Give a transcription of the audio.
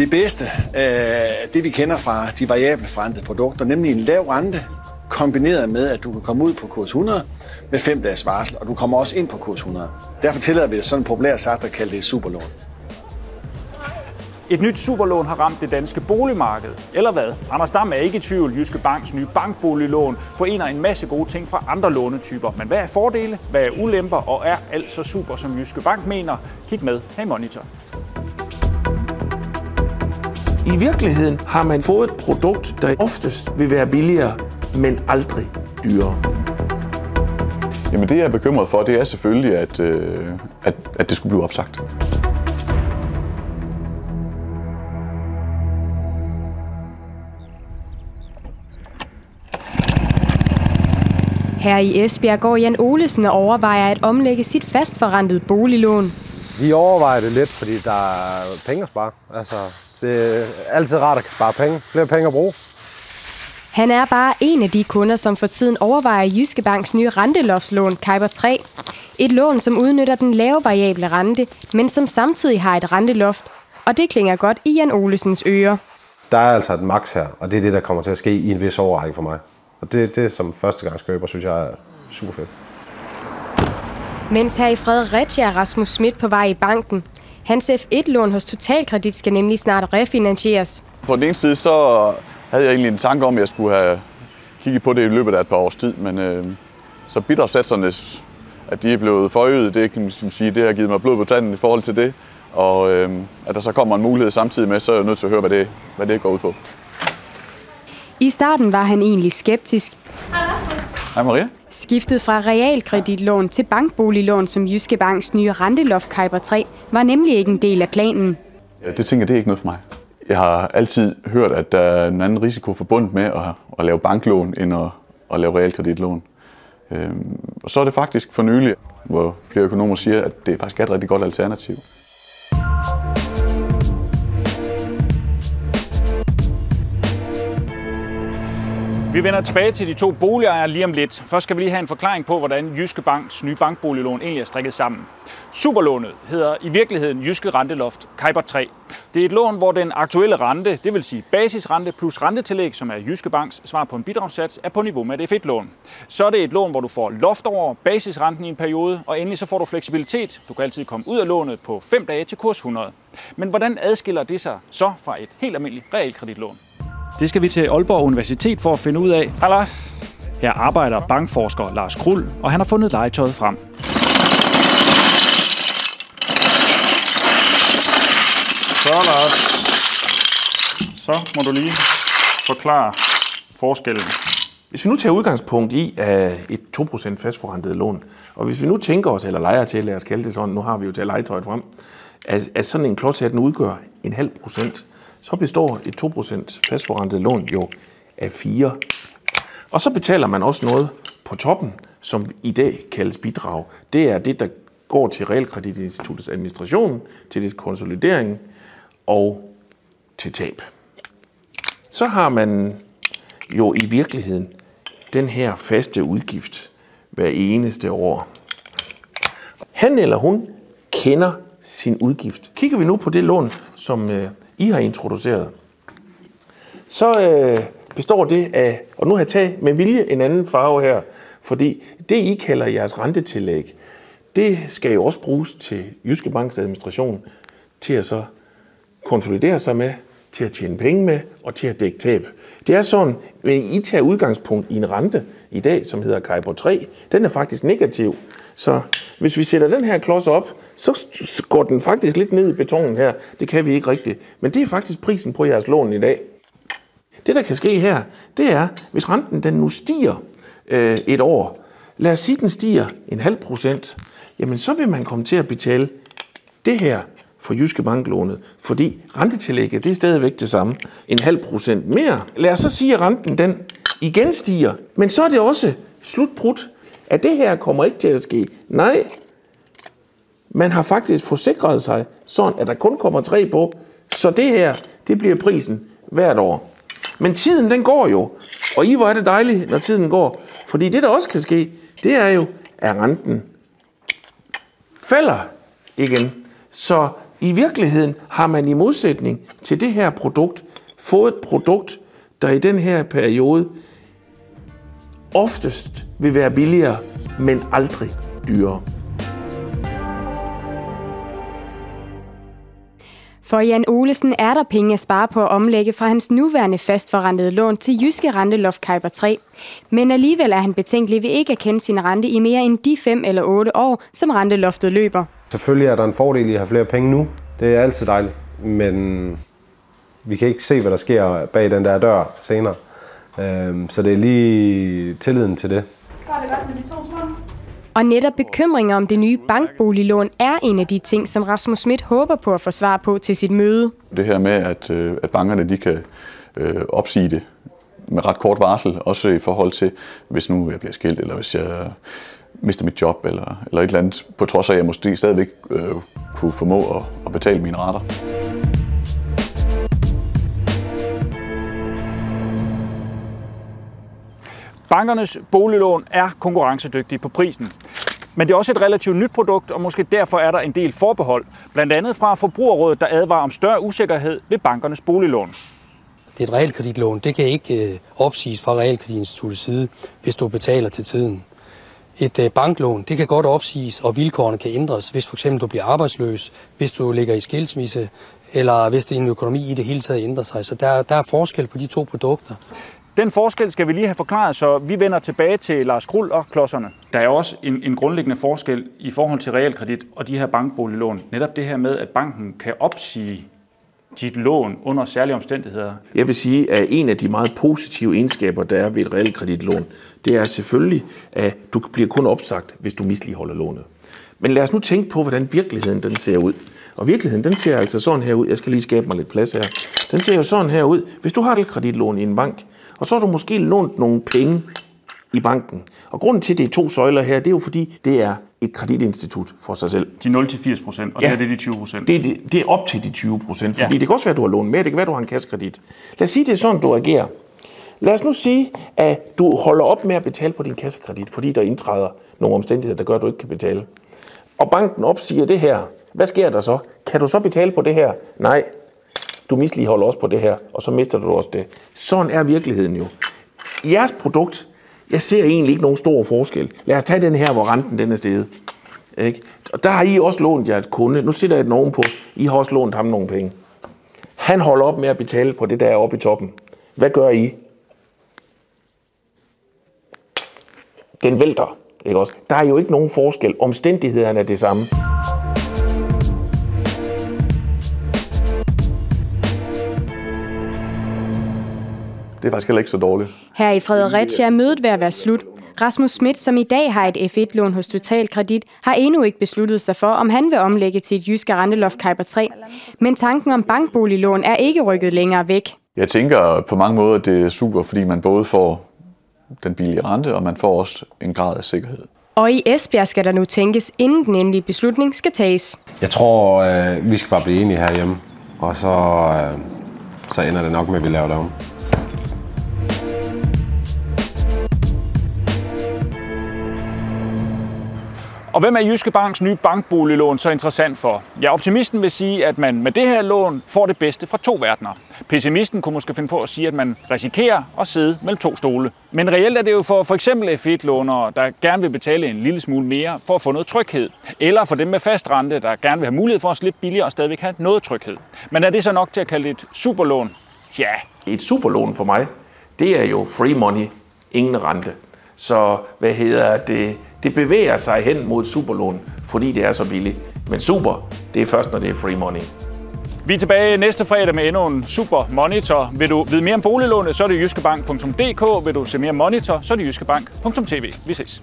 det bedste, øh, det vi kender fra de variable forrentede produkter, nemlig en lav rente, kombineret med, at du kan komme ud på kurs 100 med fem dages varsel, og du kommer også ind på kurs 100. Derfor tillader vi sådan populært sagt at kalde det et superlån. Et nyt superlån har ramt det danske boligmarked. Eller hvad? Anders Dam er ikke i tvivl. Jyske Banks nye bankboliglån forener en masse gode ting fra andre lånetyper. Men hvad er fordele? Hvad er ulemper? Og er alt så super, som Jyske Bank mener? Kig med her i Monitor. I virkeligheden har man fået et produkt, der oftest vil være billigere, men aldrig dyrere. Jamen det, jeg er bekymret for, det er selvfølgelig, at, øh, at, at det skulle blive opsagt. Her i Esbjerg går Jan Olesen og overvejer at omlægge sit fastforrentet boliglån. Vi overvejer det lidt, fordi der er penge at spare. Altså, det er altid rart at spare penge. Flere penge at bruge. Han er bare en af de kunder, som for tiden overvejer Jyske Banks nye rentelofslån Kyber 3. Et lån, som udnytter den lave variable rente, men som samtidig har et renteloft. Og det klinger godt i Jan Olesens ører. Der er altså et max her, og det er det, der kommer til at ske i en vis overrække for mig. Og det, det som førstegangskøber, synes jeg er super fedt. Mens her i Fredericia er Rasmus Schmidt på vej i banken. Hans F1-lån hos Totalkredit skal nemlig snart refinansieres. På den ene side, så havde jeg egentlig en tanke om, at jeg skulle have kigget på det i løbet af et par års tid, men øh, så bidragssatserne, at de er blevet forøget, det, kan man sige, det har givet mig blod på tanden i forhold til det. Og øh, at der så kommer en mulighed samtidig med, så er jeg nødt til at høre, hvad det, hvad det går ud på. I starten var han egentlig skeptisk. Hej Maria. Skiftet fra realkreditlån til bankboliglån som Jyske Banks nye renteloft Kyber 3 var nemlig ikke en del af planen. Ja, det tænker jeg, det er ikke noget for mig. Jeg har altid hørt, at der er en anden risiko forbundet med at, at lave banklån, end at, at lave realkreditlån. Øhm, og så er det faktisk for nylig, hvor flere økonomer siger, at det faktisk er et rigtig godt alternativ. Vi vender tilbage til de to boligejere lige om lidt. Først skal vi lige have en forklaring på, hvordan Jyske Banks nye bankboliglån egentlig er strikket sammen. Superlånet hedder i virkeligheden Jyske Renteloft Kyber 3. Det er et lån, hvor den aktuelle rente, det vil sige basisrente plus rentetillæg, som er Jyske Banks svar på en bidragssats, er på niveau med et F1-lån. Så er det et lån, hvor du får loft over basisrenten i en periode, og endelig så får du fleksibilitet. Du kan altid komme ud af lånet på 5 dage til kurs 100. Men hvordan adskiller det sig så fra et helt almindeligt realkreditlån? Det skal vi til Aalborg Universitet for at finde ud af. Hej Lars. Her arbejder bankforsker Lars Krull, og han har fundet legetøjet frem. Så Lars, så må du lige forklare forskellen. Hvis vi nu tager udgangspunkt i et 2% fastforrentet lån, og hvis vi nu tænker os, eller leger til, lad os kalde det sådan, nu har vi jo taget legetøjet frem, at, at sådan en klods her, den udgør en halv procent, så består et 2% fastforrentet lån jo af 4. Og så betaler man også noget på toppen, som i dag kaldes bidrag. Det er det, der går til Realkreditinstituttets administration, til dets konsolidering og til tab. Så har man jo i virkeligheden den her faste udgift hver eneste år. Han eller hun kender sin udgift. Kigger vi nu på det lån, som øh, i har introduceret, så øh, består det af, og nu har jeg taget med vilje en anden farve her, fordi det I kalder jeres rentetillæg, det skal jo også bruges til Jyske Banks administration til at så konsolidere sig med, til at tjene penge med og til at dække tab. Det er sådan, at I tager udgangspunkt i en rente i dag, som hedder Kajbo 3. Den er faktisk negativ. Så hvis vi sætter den her klods op, så går den faktisk lidt ned i betonen her. Det kan vi ikke rigtigt. Men det er faktisk prisen på jeres lån i dag. Det, der kan ske her, det er, hvis renten den nu stiger øh, et år, lad os sige, den stiger en halv procent, jamen så vil man komme til at betale det her for Jyske Banklånet, fordi rentetillægget det er stadigvæk det samme, en halv procent mere. Lad os så sige, at renten den igen stiger, men så er det også slutbrudt, at det her kommer ikke til at ske. Nej, man har faktisk forsikret sig sådan, at der kun kommer tre på, så det her, det bliver prisen hvert år. Men tiden den går jo, og I hvor er det dejligt, når tiden går. Fordi det, der også kan ske, det er jo, at renten falder igen. Så I virkeligheden har man i modsætning til det her produkt fået et produkt, der i den her periode oftest vil være billigere, men aldrig dyrere. For Jan Olesen er der penge at spare på at omlægge fra hans nuværende fastforrentede lån til Jyske Renteloft Kuiper 3. Men alligevel er han betænkelig ved ikke at kende sin rente i mere end de 5 eller 8 år, som renteloftet løber. Selvfølgelig er der en fordel i at have flere penge nu. Det er altid dejligt. Men vi kan ikke se, hvad der sker bag den der dør senere. Øhm, Så det er lige tilliden til det. Og netop bekymringer om det nye bankboliglån er en af de ting, som Rasmus Schmidt håber på at få svar på til sit møde. Det her med, at, øh, at bankerne de kan øh, opsige det med ret kort varsel, også i forhold til, hvis nu jeg bliver skilt, eller hvis jeg mister mit job, eller, eller et eller andet, på trods af, at jeg måske stadigvæk øh, kunne formå at, at betale mine rater. Bankernes boliglån er konkurrencedygtige på prisen. Men det er også et relativt nyt produkt, og måske derfor er der en del forbehold. Blandt andet fra Forbrugerrådet, der advarer om større usikkerhed ved bankernes boliglån. Det er et realkreditlån. Det kan ikke øh, opsiges fra realkreditinstituttets side, hvis du betaler til tiden. Et øh, banklån, det kan godt opsiges, og vilkårene kan ændres, hvis for eksempel du bliver arbejdsløs, hvis du ligger i skilsmisse, eller hvis din økonomi i det hele taget ændrer sig. Så der, der er forskel på de to produkter. Den forskel skal vi lige have forklaret, så vi vender tilbage til Lars Krul og klodserne. Der er også en, en grundlæggende forskel i forhold til realkredit og de her bankboliglån. Netop det her med, at banken kan opsige dit lån under særlige omstændigheder. Jeg vil sige, at en af de meget positive egenskaber, der er ved et realkreditlån, det er selvfølgelig, at du bliver kun opsagt, hvis du misligeholder lånet. Men lad os nu tænke på, hvordan virkeligheden den ser ud. Og virkeligheden, den ser altså sådan her ud. Jeg skal lige skabe mig lidt plads her. Den ser jo sådan her ud. Hvis du har et kreditlån i en bank, og så har du måske lånt nogle penge i banken. Og grunden til, at det er to søjler her, det er jo fordi, det er et kreditinstitut for sig selv. De 0-80 procent, og Ja. det her det er de 20 procent. Det, er det, det er op til de 20 procent, fordi ja. det kan også være, at du har lånt mere, det kan være, at du har en kassekredit. Lad os sige, det er sådan, du agerer. Lad os nu sige, at du holder op med at betale på din kassekredit, fordi der indtræder nogle omstændigheder, der gør, at du ikke kan betale. Og banken opsiger det her. Hvad sker der så? Kan du så betale på det her? Nej. Du misligeholder også på det her, og så mister du også det. Sådan er virkeligheden jo. Jeres produkt, jeg ser egentlig ikke nogen stor forskel. Lad os tage den her, hvor renten den er steget. Ikke? Og der har I også lånt jer et kunde. Nu sidder jeg den ovenpå. I har også lånt ham nogle penge. Han holder op med at betale på det der oppe i toppen. Hvad gør I? Den vælter. Ikke også? Der er jo ikke nogen forskel. Omstændighederne er det samme. Det er faktisk heller ikke så dårligt. Her i Fredericia er mødet ved at være slut. Rasmus Schmidt, som i dag har et F1-lån hos Total Kredit, har endnu ikke besluttet sig for, om han vil omlægge til et jyske renteloft Kuiper 3. Men tanken om bankboliglån er ikke rykket længere væk. Jeg tænker på mange måder, at det er super, fordi man både får den billige rente, og man får også en grad af sikkerhed. Og i Esbjerg skal der nu tænkes, inden den endelige beslutning skal tages. Jeg tror, øh, vi skal bare blive enige herhjemme. Og så, øh, så ender det nok med, at vi laver det om. Og hvem er Jyske Banks nye bankboliglån så interessant for? Ja, optimisten vil sige, at man med det her lån får det bedste fra to verdener. Pessimisten kunne måske finde på at sige, at man risikerer at sidde mellem to stole. Men reelt er det jo for for eksempel F1-lånere, der gerne vil betale en lille smule mere for at få noget tryghed. Eller for dem med fast rente, der gerne vil have mulighed for at slippe billigere og stadigvæk have noget tryghed. Men er det så nok til at kalde det et superlån? Ja, Et superlån for mig, det er jo free money, ingen rente. Så hvad hedder det? Det bevæger sig hen mod superlån, fordi det er så billigt. Men super, det er først, når det er free money. Vi er tilbage næste fredag med endnu en super monitor. Vil du vide mere om boliglånet, så er det jyskebank.dk. Vil du se mere monitor, så er det jyskebank.tv. Vi ses.